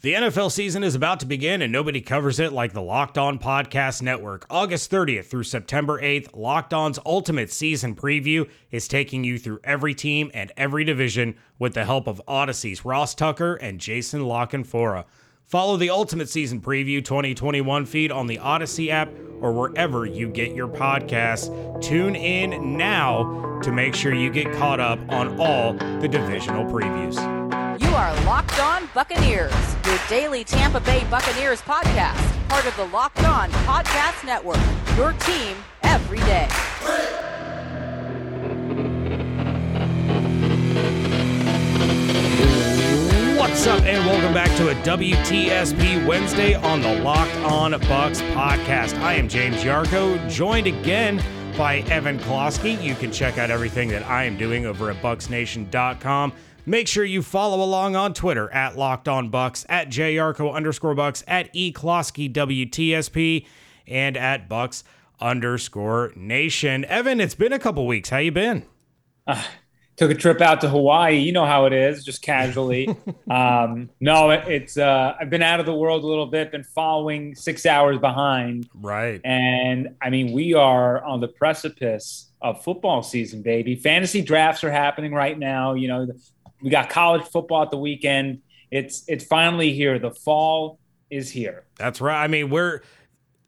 The NFL season is about to begin, and nobody covers it like the Locked On Podcast Network. August 30th through September 8th, Locked On's Ultimate Season Preview is taking you through every team and every division with the help of Odyssey's Ross Tucker and Jason La Canfora. Follow the Ultimate Season Preview 2021 feed on the Odyssey app or wherever you get your podcasts. Tune in now to make sure you get caught up on all the divisional previews. Are Locked On Buccaneers, your daily Tampa Bay Buccaneers podcast, part of the Locked On Podcast Network. Your team every day. What's up, and welcome back to a WTSP Wednesday on the Locked On Bucs podcast. I am James Yarcho, joined again by Evan Closky. You can check out everything that I am doing over at BucsNation.com. Make sure you follow along on Twitter at Locked On Bucs, at JYarcho underscore Bucs, at E Closky WTSP, and at Bucs underscore Nation. Evan, it's been a couple weeks. How you been? Uh, took a trip out to Hawaii. You know how it is, just casually. um, no, it, it's uh, I've been out of the world a little bit, been following six hours behind. Right. And I mean, we are on the precipice of football season, baby. Fantasy drafts are happening right now. You know, we got college football at the weekend. It's it's finally here. The fall is here. That's right. I mean, we're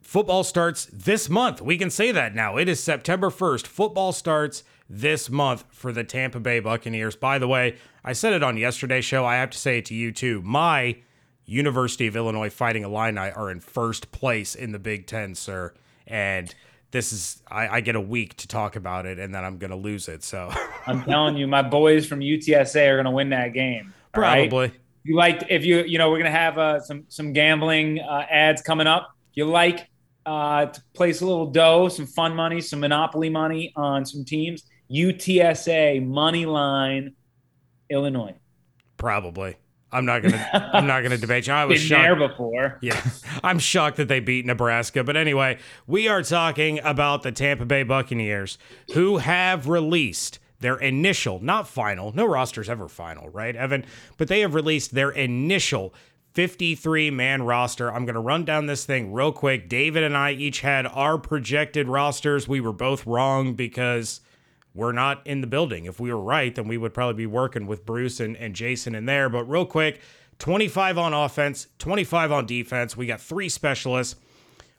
football starts this month. We can say that now. It is September 1st. Football starts this month for the Tampa Bay Buccaneers. By the way, I said it on yesterday's show. I have to say it to you too. My University of Illinois Fighting Illini are in first place in the Big Ten, sir. And this is I, I, get a week to talk about it and then I'm gonna lose it. So I'm telling you, my boys from UTSA are gonna win that game. Probably. Right? You like if you you know we're gonna have uh, some some gambling uh, ads coming up. You like uh, to place a little dough, some fun money, some monopoly money on some teams. UTSA money line, Illinois. Probably. I'm not gonna. I'm not gonna debate you. I was Been shocked. there before. Yeah, I'm shocked that they beat Nebraska. But anyway, we are talking about the Tampa Bay Buccaneers, who have released their initial, not final. No roster's ever final, right, Evan? But they have released their initial 53 man roster. I'm going to run down this thing real quick. David and I each had our projected rosters. We were both wrong because we're not in the building. If we were right, then we would probably be working with Bruce and, and Jason in there. But real quick 25 on offense, 25 on defense. We got three specialists.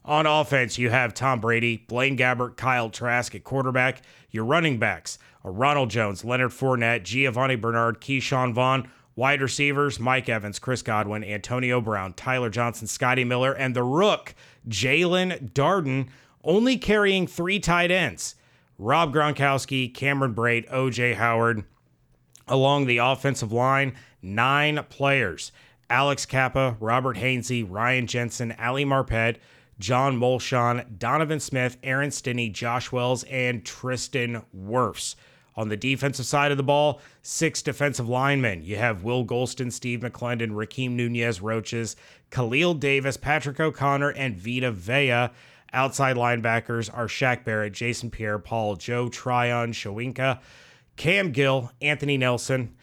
On offense, you have Tom Brady, Blaine Gabbert, Kyle Trask at quarterback. Your running backs are Ronald Jones, Leonard Fournette, Giovanni Bernard, Ke'Shawn Vaughn. Wide receivers, Mike Evans, Chris Godwin, Antonio Brown, Tyler Johnson, Scotty Miller, and the rook, Jaelon Darden, only carrying three tight ends. Rob Gronkowski, Cameron Brate, OJ Howard. Along the offensive line, nine players Alex Cappa, Robert Hainsey, Ryan Jensen, Ali Marpet, John Molchon, Donovan Smith, Aaron Stinnie, Josh Wells, and Tristan Wirfs. On the defensive side of the ball, six defensive linemen. You have Will Gholston, Steve McLendon, Rakeem Nunez Roches, Khalil Davis, Patrick O'Connor, and Vita Vea. Outside linebackers are Shaq Barrett, Jason Pierre Paul, Joe Tryon, Shoyinka, Cam Gill, Anthony Nelson.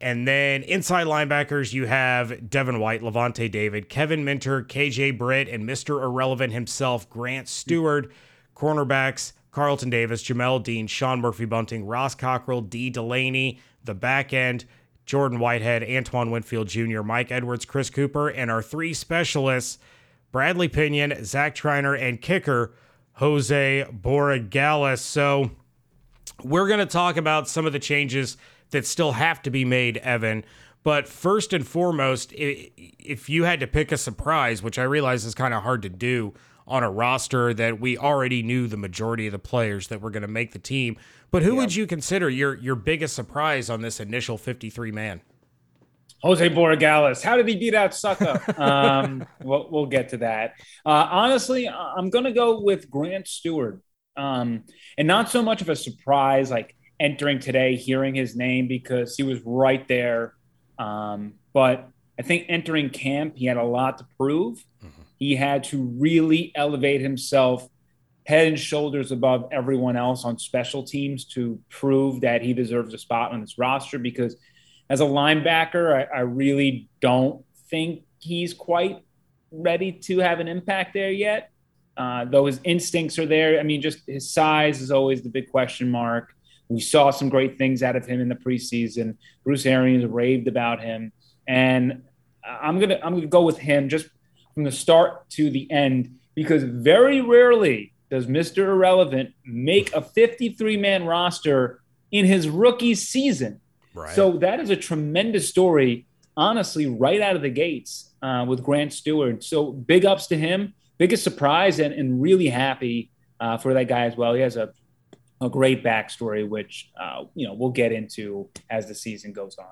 And then inside linebackers, you have Devin White, Lavonte David, Kevin Minter, KJ Britt, and Mr. Irrelevant himself, Grant Stewart. Cornerbacks, Carlton Davis, Jamel Dean, Sean Murphy Bunting, Ross Cockrell, Dee Delaney. The back end, Jordan Whitehead, Antoine Winfield Jr., Mike Edwards, Chris Cooper, and our three specialists – Bradley Pinion, Zach Triner, and kicker Jose Borregales. So we're going to talk about some of the changes that still have to be made, Evan. But first and foremost, if you had to pick a surprise, which I realize is kind of hard to do on a roster that we already knew the majority of the players that were going to make the team, but who yeah. would you consider your your biggest surprise on this initial 53 man? Jose Borregales. How did he beat out Succop? um, we'll, we'll, get to that. Uh, honestly, I'm going to go with Grant Stewart. Um, and not so much of a surprise like entering today, hearing his name because he was right there. Um, but I think entering camp, he had a lot to prove. Mm-hmm. He had to really elevate himself head and shoulders above everyone else on special teams to prove that he deserves a spot on this roster because – as a linebacker, I, I really don't think he's quite ready to have an impact there yet. Uh, though his instincts are there. I mean, just his size is always the big question mark. We saw some great things out of him in the preseason. Bruce Arians raved about him, and I'm gonna I'm gonna go with him just from the start to the end because very rarely does Mr. Irrelevant make a 53 man roster in his rookie season. Right. So that is a tremendous story, honestly, right out of the gates uh, with Grant Stewart. So big ups to him. Biggest surprise and, and really happy uh, for that guy as well. He has a, a great backstory, which uh, you know we'll get into as the season goes on.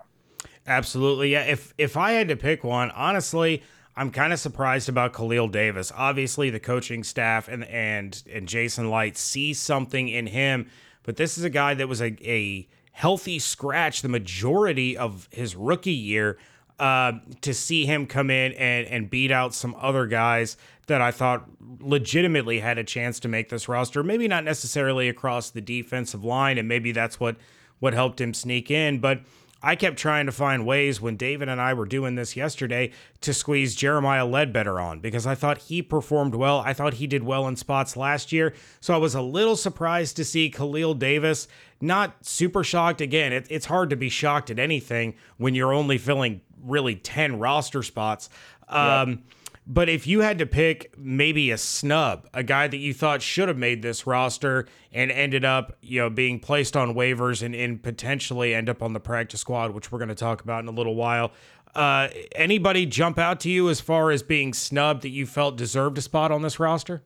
Absolutely, yeah. If if I had to pick one, honestly, I'm kind of surprised about Khalil Davis. Obviously, the coaching staff and and and Jason Licht see something in him, but this is a guy that was a, a healthy scratch the majority of his rookie year. Uh, to see him come in and, and beat out some other guys that I thought legitimately had a chance to make this roster. Maybe not necessarily across the defensive line, and maybe that's what what helped him sneak in. But I kept trying to find ways when David and I were doing this yesterday to squeeze Jeremiah Ledbetter on because I thought he performed well. I thought he did well in spots last year. So I was a little surprised to see Khalil Davis. Not super shocked. Again, it, it's hard to be shocked at anything when you're only filling really 10 roster spots. Um, yep. But if you had to pick maybe a snub, a guy that you thought should have made this roster and ended up, you know, being placed on waivers and, and potentially end up on the practice squad, which we're going to talk about in a little while, uh, anybody jump out to you as far as being snubbed that you felt deserved a spot on this roster?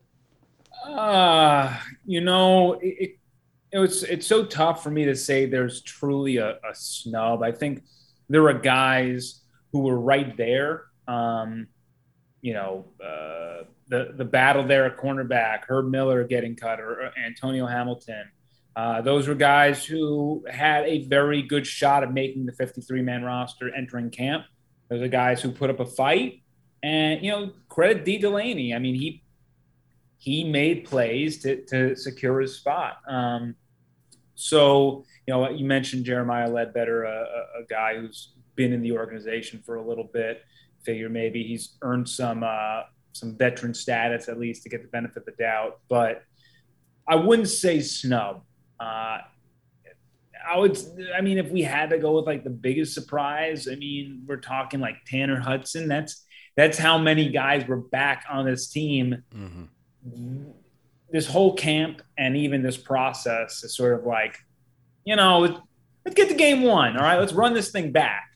Uh, you know, it, it was it's so tough for me to say there's truly a, a snub. I think there are guys who were right there. Um, you know, uh, the the battle there at cornerback, Herb Miller getting cut, or Antonio Hamilton. Uh, those were guys who had a very good shot at making the 53 man roster entering camp. Those are guys who put up a fight, and you know, credit Dee Delaney. I mean, he he made plays to to secure his spot. Um, so you know, you mentioned Jeremiah Ledbetter, a, a guy who's been in the organization for a little bit figure maybe he's earned some uh, some veteran status at least to get the benefit of the doubt. But I wouldn't say snub. Uh, I would. I mean, if we had to go with like the biggest surprise, I mean, we're talking like Tanner Hudson. That's that's how many guys were back on this team. Mm-hmm. This whole camp and even this process is sort of like, you know, let's get to game one. All right, let's run this thing back.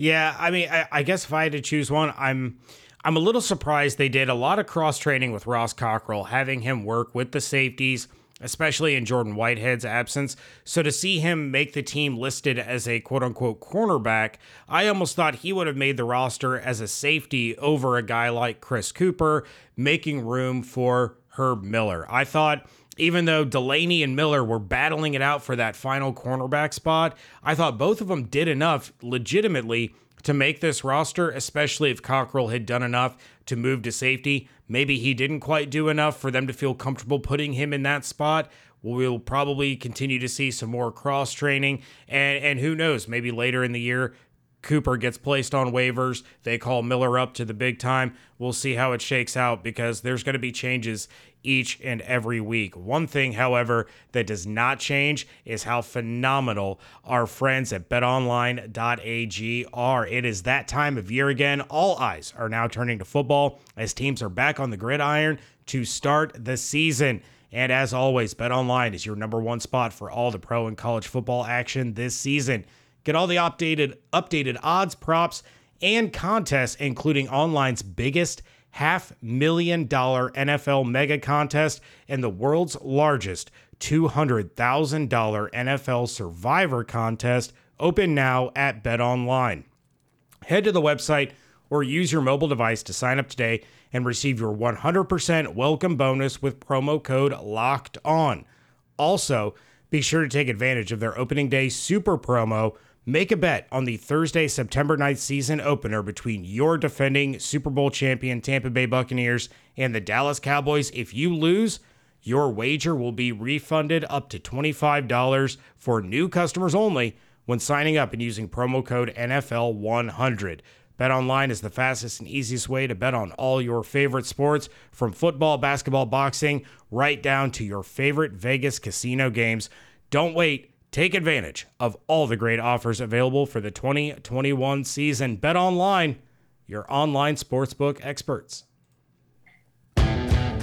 Yeah, I mean, I, I, guess if I had to choose one, I'm I'm a little surprised they did a lot of cross training with Ross Cockrell, having him work with the safeties, especially in Jordan Whitehead's absence. So to see him make the team listed as a quote unquote cornerback, I almost thought he would have made the roster as a safety over a guy like Chris Cooper, making room for Herb Miller. I thought even though Delaney and Miller were battling it out for that final cornerback spot, I thought both of them did enough legitimately to make this roster, especially if Cockrell had done enough to move to safety. Maybe he didn't quite do enough for them to feel comfortable putting him in that spot. We'll probably continue to see some more cross training, and and who knows, maybe later in the year Cooper gets placed on waivers. They call Miller up to the big time. We'll see how it shakes out because there's going to be changes each and every week. One thing, however, that does not change is how phenomenal our friends at betonline.ag are. It is that time of year again. All eyes are now turning to football as teams are back on the gridiron to start the season. And as always, BetOnline is your number one spot for all the pro and college football action this season. Get all the updated updated odds, props, and contests, including online's biggest half million dollar NFL mega contest and the world's largest $200,000 NFL survivor contest open now at BetOnline. Head to the website or use your mobile device to sign up today and receive your 100% welcome bonus with promo code LOCKED ON. Also, be sure to take advantage of their opening day super promo Make a bet on the Thursday, September 9th season opener between your defending Super Bowl champion Tampa Bay Buccaneers and the Dallas Cowboys. If you lose, your wager will be refunded up to $25 for new customers only when signing up and using promo code NFL100. BetOnline is the fastest and easiest way to bet on all your favorite sports, from football, basketball, boxing, right down to your favorite Vegas casino games. Don't wait. Take advantage of all the great offers available for the 2021 season. Bet online, your online sportsbook experts.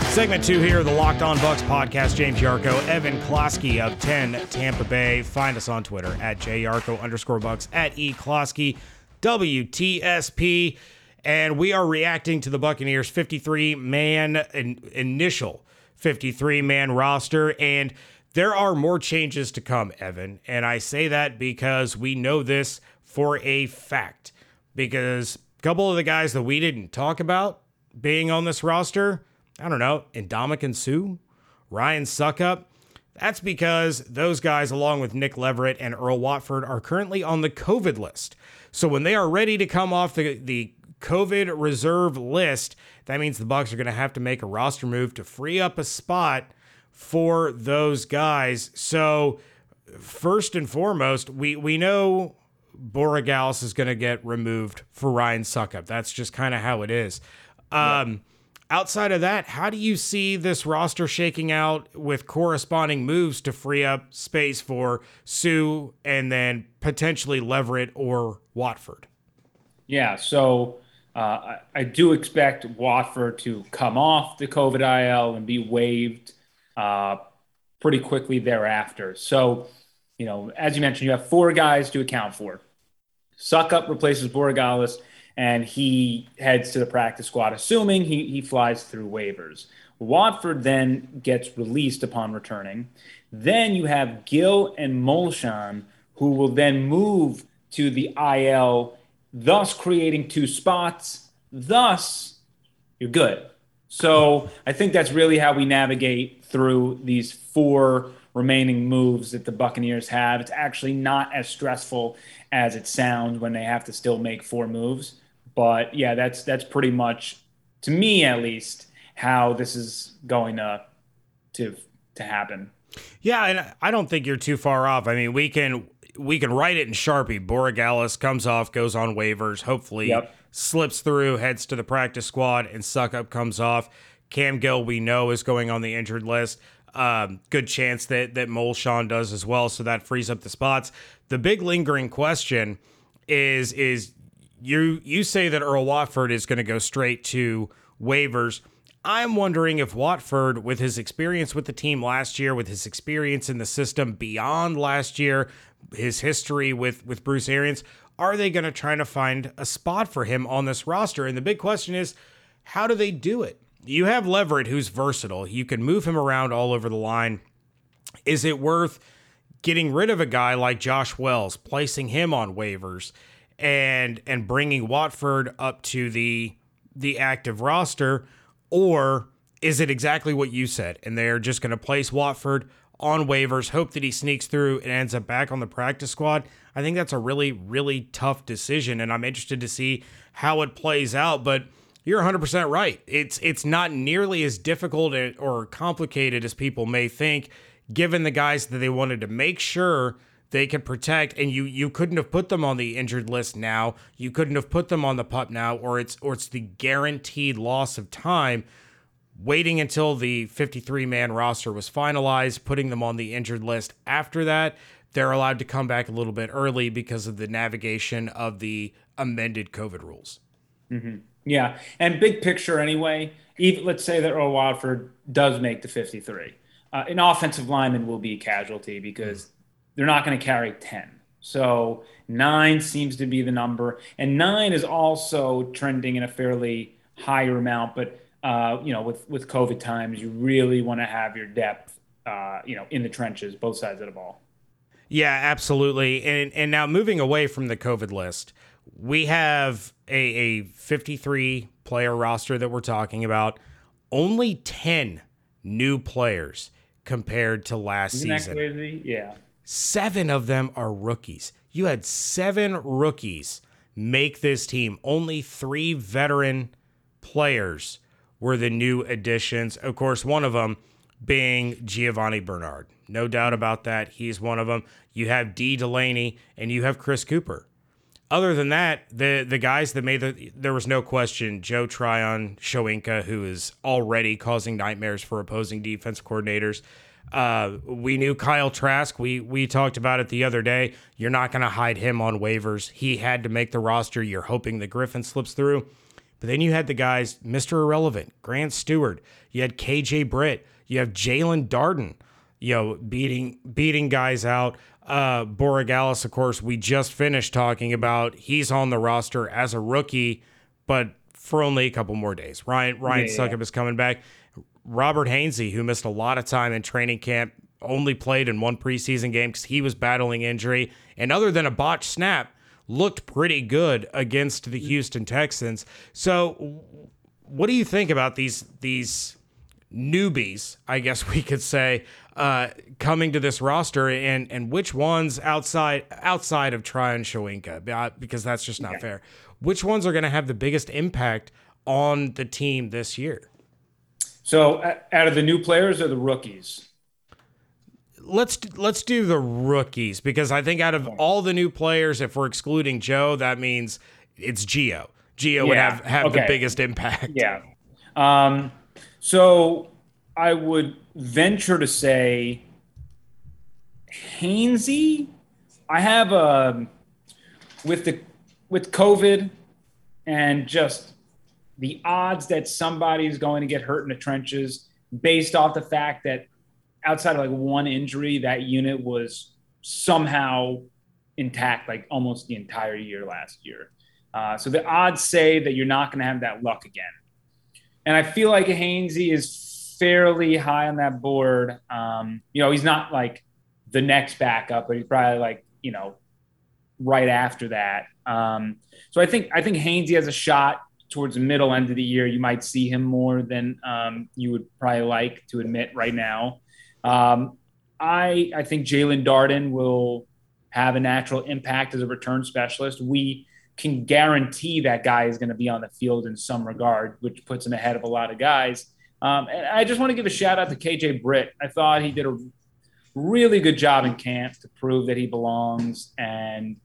Segment two here, of the Locked On Bucs podcast. James Yarcho, Evan Closky of 10 Tampa Bay. Find us on Twitter at jyarcho underscore Bucs, at e Closky. WTSP, and we are reacting to the Buccaneers 53 man in, initial 53 man roster. And there are more changes to come, Evan. And I say that because we know this for a fact. Because a couple of the guys that we didn't talk about being on this roster, I don't know, Ndamukong Suh, Ryan Succop, that's because those guys, along with Nick Leverett and Earl Watford, are currently on the COVID list. So when they are ready to come off the, the COVID reserve list, that means the Bucs are going to have to make a roster move to free up a spot for those guys. So first and foremost, we we know Borregales is going to get removed for Ryan Succop. That's just kind of how it is. Um, Outside of that, how do you see this roster shaking out with corresponding moves to free up space for Suh and then potentially Leverett or Watford? Yeah, so uh, I, I, do expect Watford to come off the COVID IL and be waived Uh, pretty quickly thereafter. So, you know, as you mentioned, you have four guys to account for. Succop replaces Borregales and he heads to the practice squad, assuming he, he flies through waivers. Watford then gets released upon returning. Then you have Gill and Molchon, who will then move to the IL, thus creating two spots. Thus, you're good. So I think that's really how we navigate through these four remaining moves that the Buccaneers have. It's actually not as stressful as it sounds when they have to still make four moves. But yeah, that's that's pretty much to me at least how this is going to to to happen. Yeah, and I don't think you're too far off. I mean, we can we can write it in Sharpie. Borregales comes off, goes on waivers, hopefully yep. slips through, heads to the practice squad, and Succop comes off. Cam Gill, we know, is going on the injured list. Um, good chance that that Molchon does as well, so that frees up the spots. The big lingering question is is you you say that Earl Watford is going to go straight to waivers. I'm wondering if Watford, with his experience with the team last year, with his experience in the system beyond last year, his history with with Bruce Arians, are they going to try to find a spot for him on this roster? And the big question is, how do they do it? You have Leverett, who's versatile. You can move him around all over the line. Is it worth getting rid of a guy like Josh Wells, placing him on waivers? and and bringing Watford up to the the active roster, or is it exactly what you said? And they're just going to place Watford on waivers, hope that he sneaks through and ends up back on the practice squad. I think that's a really, really tough decision, and I'm interested to see how it plays out. But you're 100% right. It's it's not nearly as difficult or complicated as people may think, given the guys that they wanted to make sure they could protect and you you couldn't have put them on the injured list now you couldn't have put them on the pup now or it's or it's the guaranteed loss of time waiting until the 53 man roster was finalized putting them on the injured list after that they're allowed to come back a little bit early because of the navigation of the amended covid rules mm-hmm. Yeah and big picture anyway even let's say that earl watford does make the 53 uh, an offensive lineman will be a casualty because they're not going to carry 10. So nine seems to be the number. And nine is also trending in a fairly higher amount. But, uh, you know, with, with COVID times, you really want to have your depth, uh, you know, in the trenches, both sides of the ball. Yeah, absolutely. And, and now moving away from the COVID list, we have a, a 53 player roster that we're talking about. Only 10 new players compared to last Isn't season. Yeah. Seven of them are rookies. You had seven rookies make this team. Only three veteran players were the new additions. Of course, one of them being Giovanni Bernard. No doubt about that. He's one of them. You have Dee Delaney and you have Chris Cooper. other than that, the the guys that made the there was no question Joe Tryon, Shoyinka, who is already causing nightmares for opposing defense coordinators. Uh, we knew Kyle Trask. We we talked about it the other day. You're not going to hide him on waivers. He had to make the roster. You're hoping that Griffin slips through. But then you had the guys, Mr. Irrelevant, Grant Stewart. You had KJ Britt. You have Jaelon Darden, you know, beating beating guys out. Uh, of course, we just finished talking about. He's on the roster as a rookie, but for only a couple more days. Ryan Ryan yeah, Succop yeah. is coming back. Robert Hainsey, who missed a lot of time in training camp, only played in one preseason game because he was battling injury. And other than a botched snap, looked pretty good against the Houston Texans. So, what do you think about these these newbies? I guess we could say uh, coming to this roster, and and which ones outside outside of Tryon Shoyinka, uh, because that's just not fair. Which ones are going to have the biggest impact on the team this year? So, out of the new players or the rookies? let's let's do the rookies because I think out of all the new players, if we're excluding Joe, that means it's Gio. Gio yeah. would have have okay. the biggest impact. Yeah. Um, so I would venture to say Hainsey. I have a um, with the with COVID and just the odds that somebody's going to get hurt in the trenches based off the fact that outside of like one injury, that unit was somehow intact like almost the entire year last year. Uh, so the odds say that you're not going to have that luck again. And I feel like Hainsey is fairly high on that board. Um, you know, he's not like the next backup, but he's probably like, you know, right after that. Um, so I think I think Hainsey has a shot towards the middle end of the year. You might see him more than um, you would probably like to admit right now. Um, I I think Jaelon Darden will have a natural impact as a return specialist. We can guarantee that guy is going to be on the field in some regard, which puts him ahead of a lot of guys. Um, and I just want to give a shout out to KJ Britt. I thought he did a really good job in camp to prove that he belongs. And,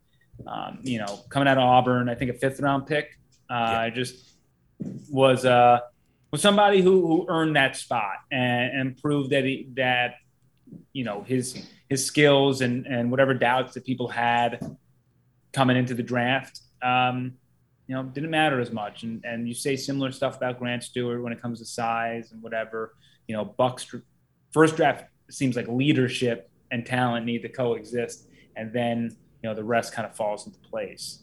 um, you know, coming out of Auburn, I think a fifth round pick, uh, yeah. just was uh, was somebody who, who earned that spot and, and proved that he, that you know his his skills and and whatever doubts that people had coming into the draft um, you know didn't matter as much and and you say similar stuff about Grant Stewart when it comes to size and whatever you know Bucs first draft seems like leadership and talent need to coexist and then you know the rest kind of falls into place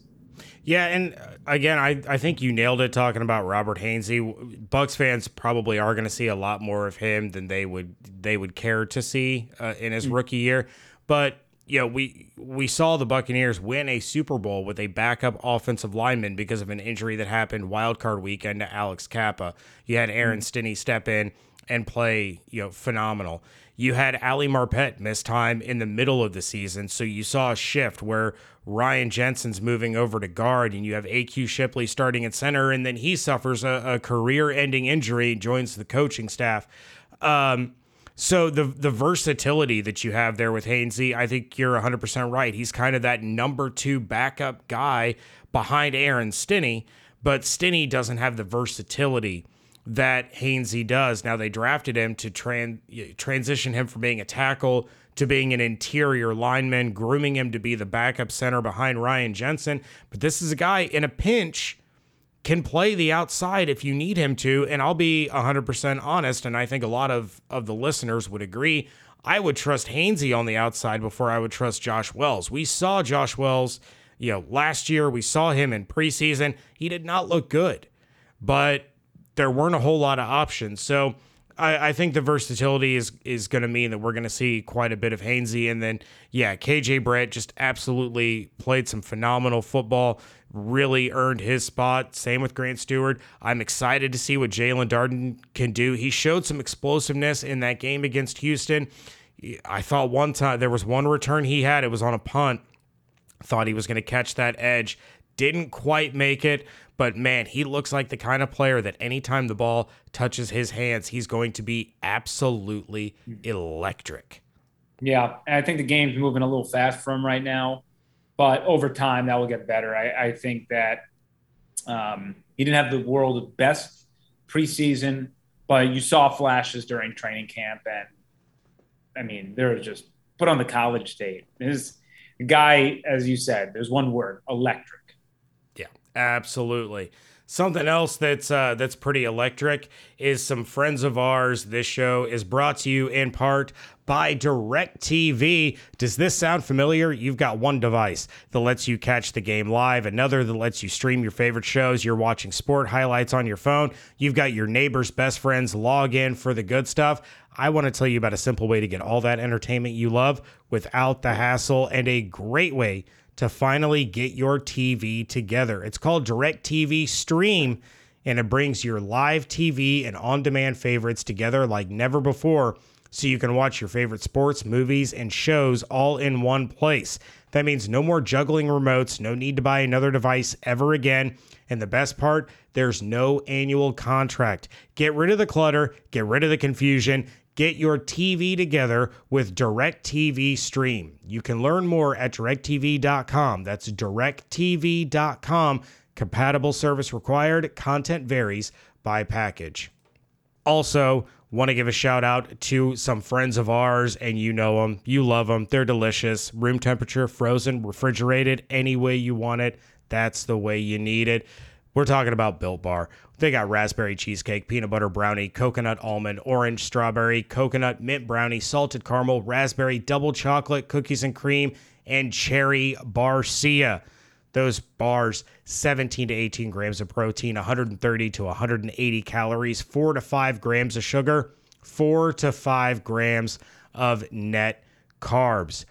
yeah, and uh, again, I, I think you nailed it talking about Robert Hainsey. Bucs fans probably are going to see a lot more of him than they would they would care to see uh, in his mm-hmm. rookie year. But you know, we we saw the Buccaneers win a Super Bowl with a backup offensive lineman because of an injury that happened wild card weekend to Alex Cappa. You had Aaron mm-hmm. Step in and play, you know, phenomenal. You had Ali Marpet miss time in the middle of the season, so you saw a shift where Ryan Jensen's moving over to guard, and you have AQ Shipley starting at center, and then he suffers a, a career-ending injury, joins the coaching staff. Um, so the the versatility that you have there with Hainsey, I think you're 100% right. He's kind of that number two backup guy behind Aaron Stinnie, but Stinnie doesn't have the versatility that Hainsey does. Now they drafted him to tran- transition him from being a tackle to being an interior lineman, grooming him to be the backup center behind Ryan Jensen. But this is a guy in a pinch can play the outside if you need him to. And I'll be 100% honest, and I think a lot of, of the listeners would agree. I would trust Hainsey on the outside before I would trust Josh Wells. We saw Josh Wells, you know, last year. We saw him in preseason. He did not look good, but there weren't a whole lot of options. So I, I think the versatility is is going to mean that we're going to see quite a bit of Hainsey. And then, yeah, KJ Britt just absolutely played some phenomenal football, really earned his spot. Same with Grant Stewart. I'm excited to see what Jaelon Darden can do. He showed some explosiveness in that game against Houston. I thought one time there was one return he had, it was on a punt. Thought he was going to catch that edge. Didn't quite make it, but man, he looks like the kind of player that anytime the ball touches his hands, he's going to be absolutely electric. Yeah, I think the game's moving a little fast for him right now. but over time that will get better. I, I think that um, he didn't have the world's best preseason, but you saw flashes during training camp, and I mean, they're just put on the college state. His guy, as you said, there's one word: electric. Absolutely. Something else that's uh, that's pretty electric is some friends of ours. This show is brought to you in part by DirecTV. Does this sound familiar? You've got one device that lets you catch the game live, another that lets you stream your favorite shows. You're watching sport highlights on your phone. You've got your neighbor's best friends log in for the good stuff. I want to tell you about a simple way to get all that entertainment you love without the hassle and a great way to finally get your TV together. It's called DirecTV Stream, and it brings your live TV and on demand favorites together like never before so you can watch your favorite sports, movies, and shows all in one place. That means no more juggling remotes, no need to buy another device ever again. And the best part, there's no annual contract. Get rid of the clutter, get rid of the confusion, Get your TV together with DirecTV Stream. You can learn more at directv.com. That's directv.com. Compatible service required. Content varies by package. Also, want to give a shout out to some friends of ours, and you know them, you love them. They're delicious. Room temperature, frozen, refrigerated, any way you want it. That's the way you need it. We're talking about Built Bar. They got raspberry cheesecake, peanut butter brownie, coconut almond, orange strawberry, coconut mint brownie, salted caramel, raspberry double chocolate, cookies and cream, and cherry barcia. Those bars, 17 to 18 grams of protein, 130 to 180 calories, 4 to 5 grams of sugar, 4 to 5 grams of net carbs.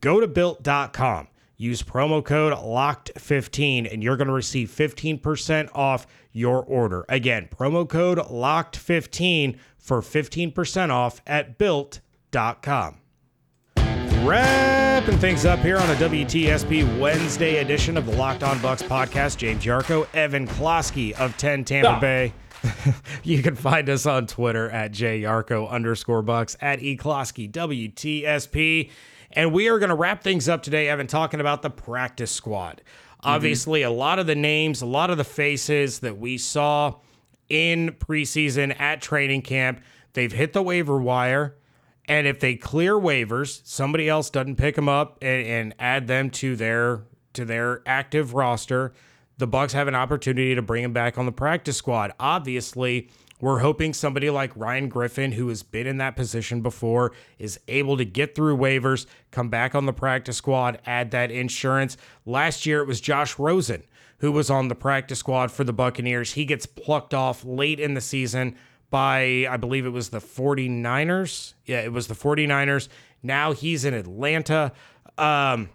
Go to built.com Use promo code LOCKED15 and you're going to receive 15% off your order. Again, promo code LOCKED15 for 15% off at built.com. Wrapping things up here on a WTSP Wednesday edition of the Locked On Bucs podcast. James Yarcho, Evan Closky of 10 Tampa. Bay. you can find us on Twitter at jyarcho underscore bucs at eclosky WTSP. And we are going to wrap things up today, Evan, talking about the practice squad. Mm-hmm. Obviously, a lot of the names, a lot of the faces that we saw in preseason at training camp, they've hit the waiver wire. And if they clear waivers, somebody else doesn't pick them up and, and add them to their to their active roster, the Bucs have an opportunity to bring them back on the practice squad. Obviously, we're hoping somebody like Ryan Griffin, who has been in that position before, is able to get through waivers, come back on the practice squad, add that insurance. Last year, it was Josh Rosen who was on the practice squad for the Buccaneers. He gets plucked off late in the season by, I believe it was the 49ers. Yeah, it was the 49ers. Now he's in Atlanta. Um,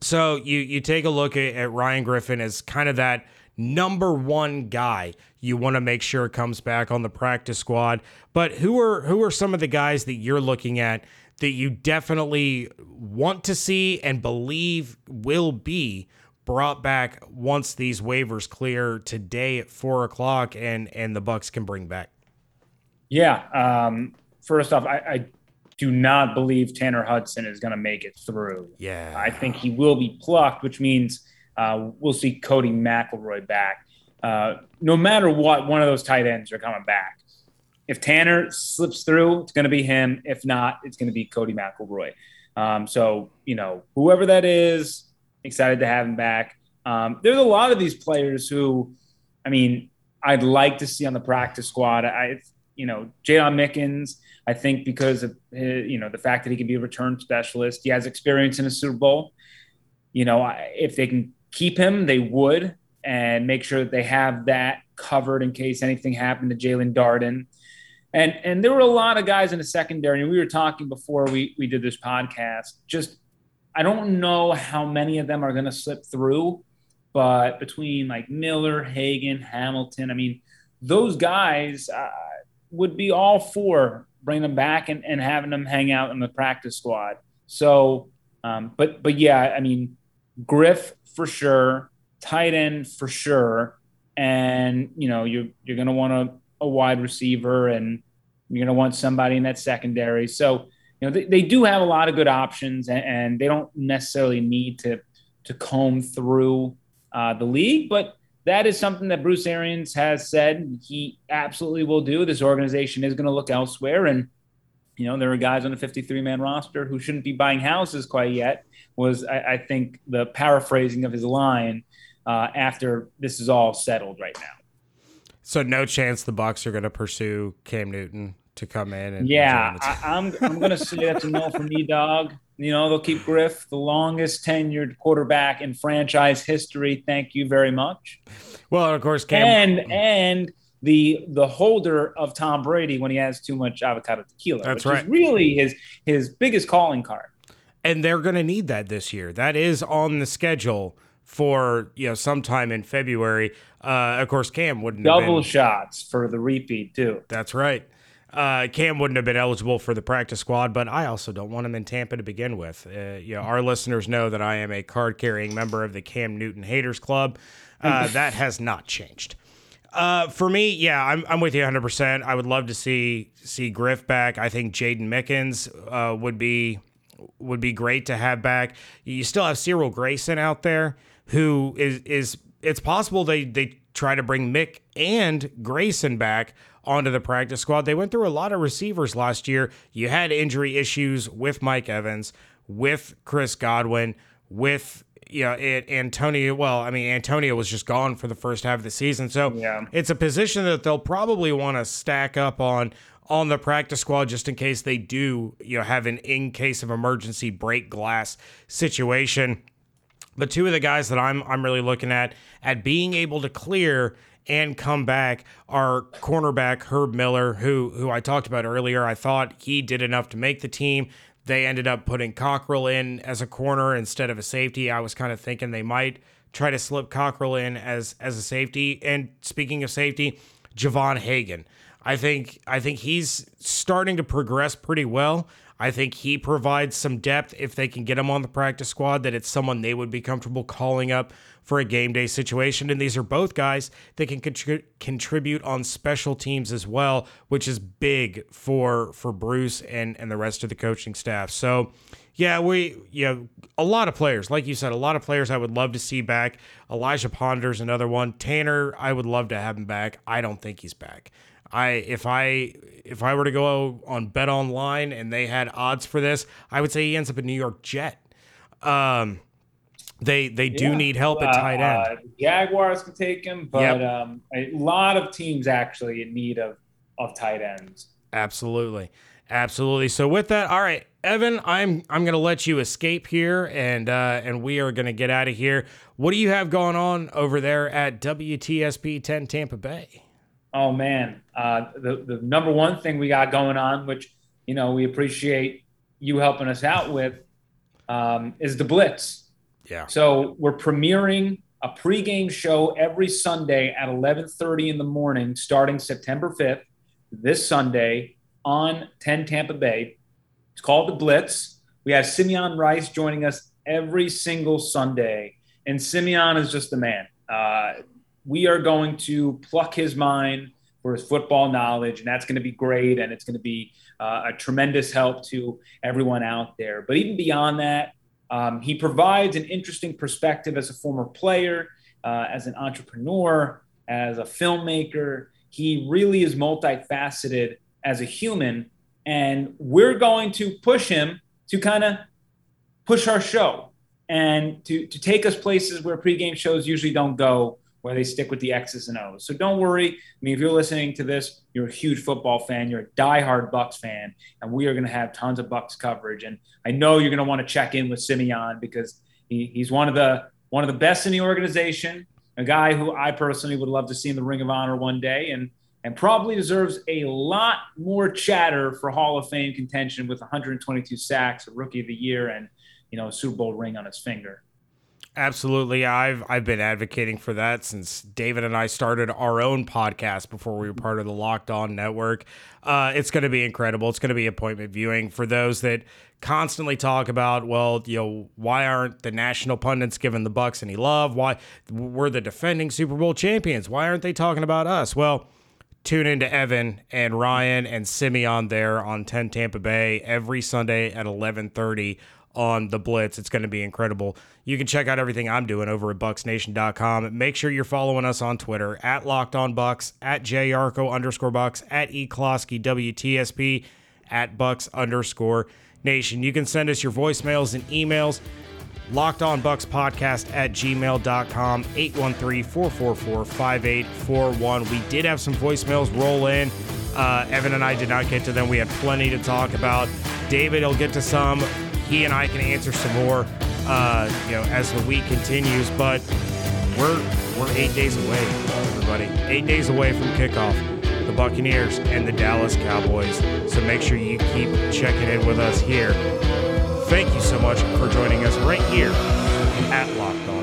so you you take a look at, at Ryan Griffin as kind of that number one guy you want to make sure comes back on the practice squad. But who are who are some of the guys that you're looking at that you definitely want to see and believe will be brought back once these waivers clear today at four o'clock and and the Bucs can bring back? Yeah. Um, first off, I, I do not believe Tanner Hudson is going to make it through. Yeah. I think he will be plucked, which means uh, we'll see Codey McElroy back. Uh, no matter what, one of those tight ends are coming back. If Tanner slips through, it's going to be him. If not, it's going to be Codey McElroy. Um, so, you know, whoever that is, excited to have him back. Um, there's a lot of these players who, I mean, I'd like to see on the practice squad. I, you know, Jaydon Mickens, I think because of his, you know the fact that he can be a return specialist, he has experience in a Super Bowl. You know, if they can keep him, they would, and make sure that they have that covered in case anything happened to Jaelon Darden. And and there were a lot of guys in the secondary, and we were talking before we we did this podcast. Just I don't know how many of them are going to slip through, but between like Miller, Hagan, Hamilton, I mean, those guys uh, would be all for bringing them back and, and having them hang out in the practice squad. So, um, but but yeah, I mean, Griff for sure, tight end for sure, and you know you're you're going to want a, a wide receiver and you're going to want somebody in that secondary. So you know, they, they do have a lot of good options, and, and they don't necessarily need to to comb through uh, the league, but that is something that Bruce Arians has said he absolutely will do. This organization is going to look elsewhere, and you know there are guys on a 53 man roster who shouldn't be buying houses quite yet. Was I, I think the paraphrasing of his line uh, after this is all settled right now. So no chance the Bucs are going to pursue Cam Newton to come in. And yeah, I, am I'm, I'm going to say that's a no for me, dog. You know they'll keep Griff, the longest tenured quarterback in franchise history. Thank you very much. Well, of course, Cam and and the the holder of Tom Brady when he has too much avocado tequila. That's right. really his his biggest calling card. And they're going to need that this year. That is on the schedule for you know sometime in February. Uh, of course, Cam wouldn't have double shots for the repeat too. That's right. Uh, Cam wouldn't have been eligible for the practice squad, but I also don't want him in Tampa to begin with. Uh, you know, our listeners know that I am a card carrying member of the Cam Newton Haters Club. Uh, that has not changed. Uh, for me, yeah, I'm, I'm with you 100. percent I would love to see see Griff back. I think Jaydon Mickens uh, would be would be great to have back. You still have Cyril Grayson out there, who is is it's possible they they try to bring Mick and Grayson back onto the practice squad. They went through a lot of receivers last year. You had injury issues with Mike Evans, with Chris Godwin, with you know, it, Antonio. Well, I mean, Antonio was just gone for the first half of the season, so yeah. it's a position that they'll probably want to stack up on on the practice squad just in case they do, you know, have an in case of emergency break glass situation. But two of the guys that I'm I'm really looking at at being able to clear and come back are cornerback Herb Miller, who who I talked about earlier. I thought he did enough to make the team. They ended up putting Cockrell in as a corner instead of a safety. I was kind of thinking they might try to slip Cockrell in as as a safety. And speaking of safety, Javon Hagan. I think I think he's starting to progress pretty well. I think he provides some depth if they can get him on the practice squad that it's someone they would be comfortable calling up for a game day situation. And these are both guys that can contri- contribute on special teams as well, which is big for for Bruce and and the rest of the coaching staff. So. Yeah, we yeah a lot of players, like you said, a lot of players I would love to see back. Elijah Ponder's another one. Tanner, I would love to have him back. I don't think he's back. I if I if I were to go on Bet Online and they had odds for this, I would say he ends up a New York Jet. Um, they they do yeah. need help at tight end. Uh, Jaguars can take him, but yep. um, a lot of teams actually in need of of tight ends. Absolutely, absolutely. So with that, all right, Evan, I'm I'm gonna let you escape here, and uh, and we are gonna get out of here. What do you have going on over there at WTSP 10 Tampa Bay? Oh man, uh, the the number one thing we got going on, which you know we appreciate you helping us out with, um, is the Blitz. Yeah. So we're premiering a pregame show every Sunday at 11:30 in the morning, starting September 5th, this Sunday on 10 Tampa Bay. It's called the Blitz. We have Simeon Rice joining us every single Sunday, and Simeon is just the man. Uh, we are going to pluck his mind for his football knowledge, and that's going to be great. And it's going to be uh, a tremendous help to everyone out there. But even beyond that, um, he provides an interesting perspective as a former player, uh, as an entrepreneur, as a filmmaker. He really is multifaceted as a human. And we're going to push him to kind of push our show and to, to take us places where pregame shows usually don't go where they stick with the X's and O's. So don't worry. I mean, if you're listening to this, you're a huge football fan, you're a diehard Bucs fan, and we are going to have tons of Bucs coverage. And I know you're going to want to check in with Simeon because he, he's one of the one of the best in the organization, a guy who I personally would love to see in the Ring of Honor one day, and and probably deserves a lot more chatter for Hall of Fame contention with 122 sacks, a Rookie of the Year, and you know a Super Bowl ring on his finger. Absolutely. I've I've been advocating for that since David and I started our own podcast before we were part of the Locked On Network. Uh, it's going to be incredible. It's going to be appointment viewing for those that constantly talk about, well, you know, why aren't the national pundits giving the Bucs any love? Why we're the defending Super Bowl champions? Why aren't they talking about us? Well, tune in to Evan and Ryan and Simeon there on 10 Tampa Bay every Sunday at 11:30 on the Blitz. It's going to be incredible. You can check out everything I'm doing over at bucsnation.com. Make sure you're following us on Twitter at Locked On Bucs, at jyarcho underscore Bucs, at eclosky WTSP, at Bucs underscore Nation. You can send us your voicemails and emails locked on bucs podcast at gmail.com 813-444-5841 we did have some voicemails roll in uh, evan and i did not get to them we had plenty to talk about david will get to some he and i can answer some more uh, you know as the week continues but we're we're eight days away everybody. Eight days away from kickoff the buccaneers and the dallas cowboys. So make sure you keep checking in with us here. Thank you so much for joining us right here at Locked On.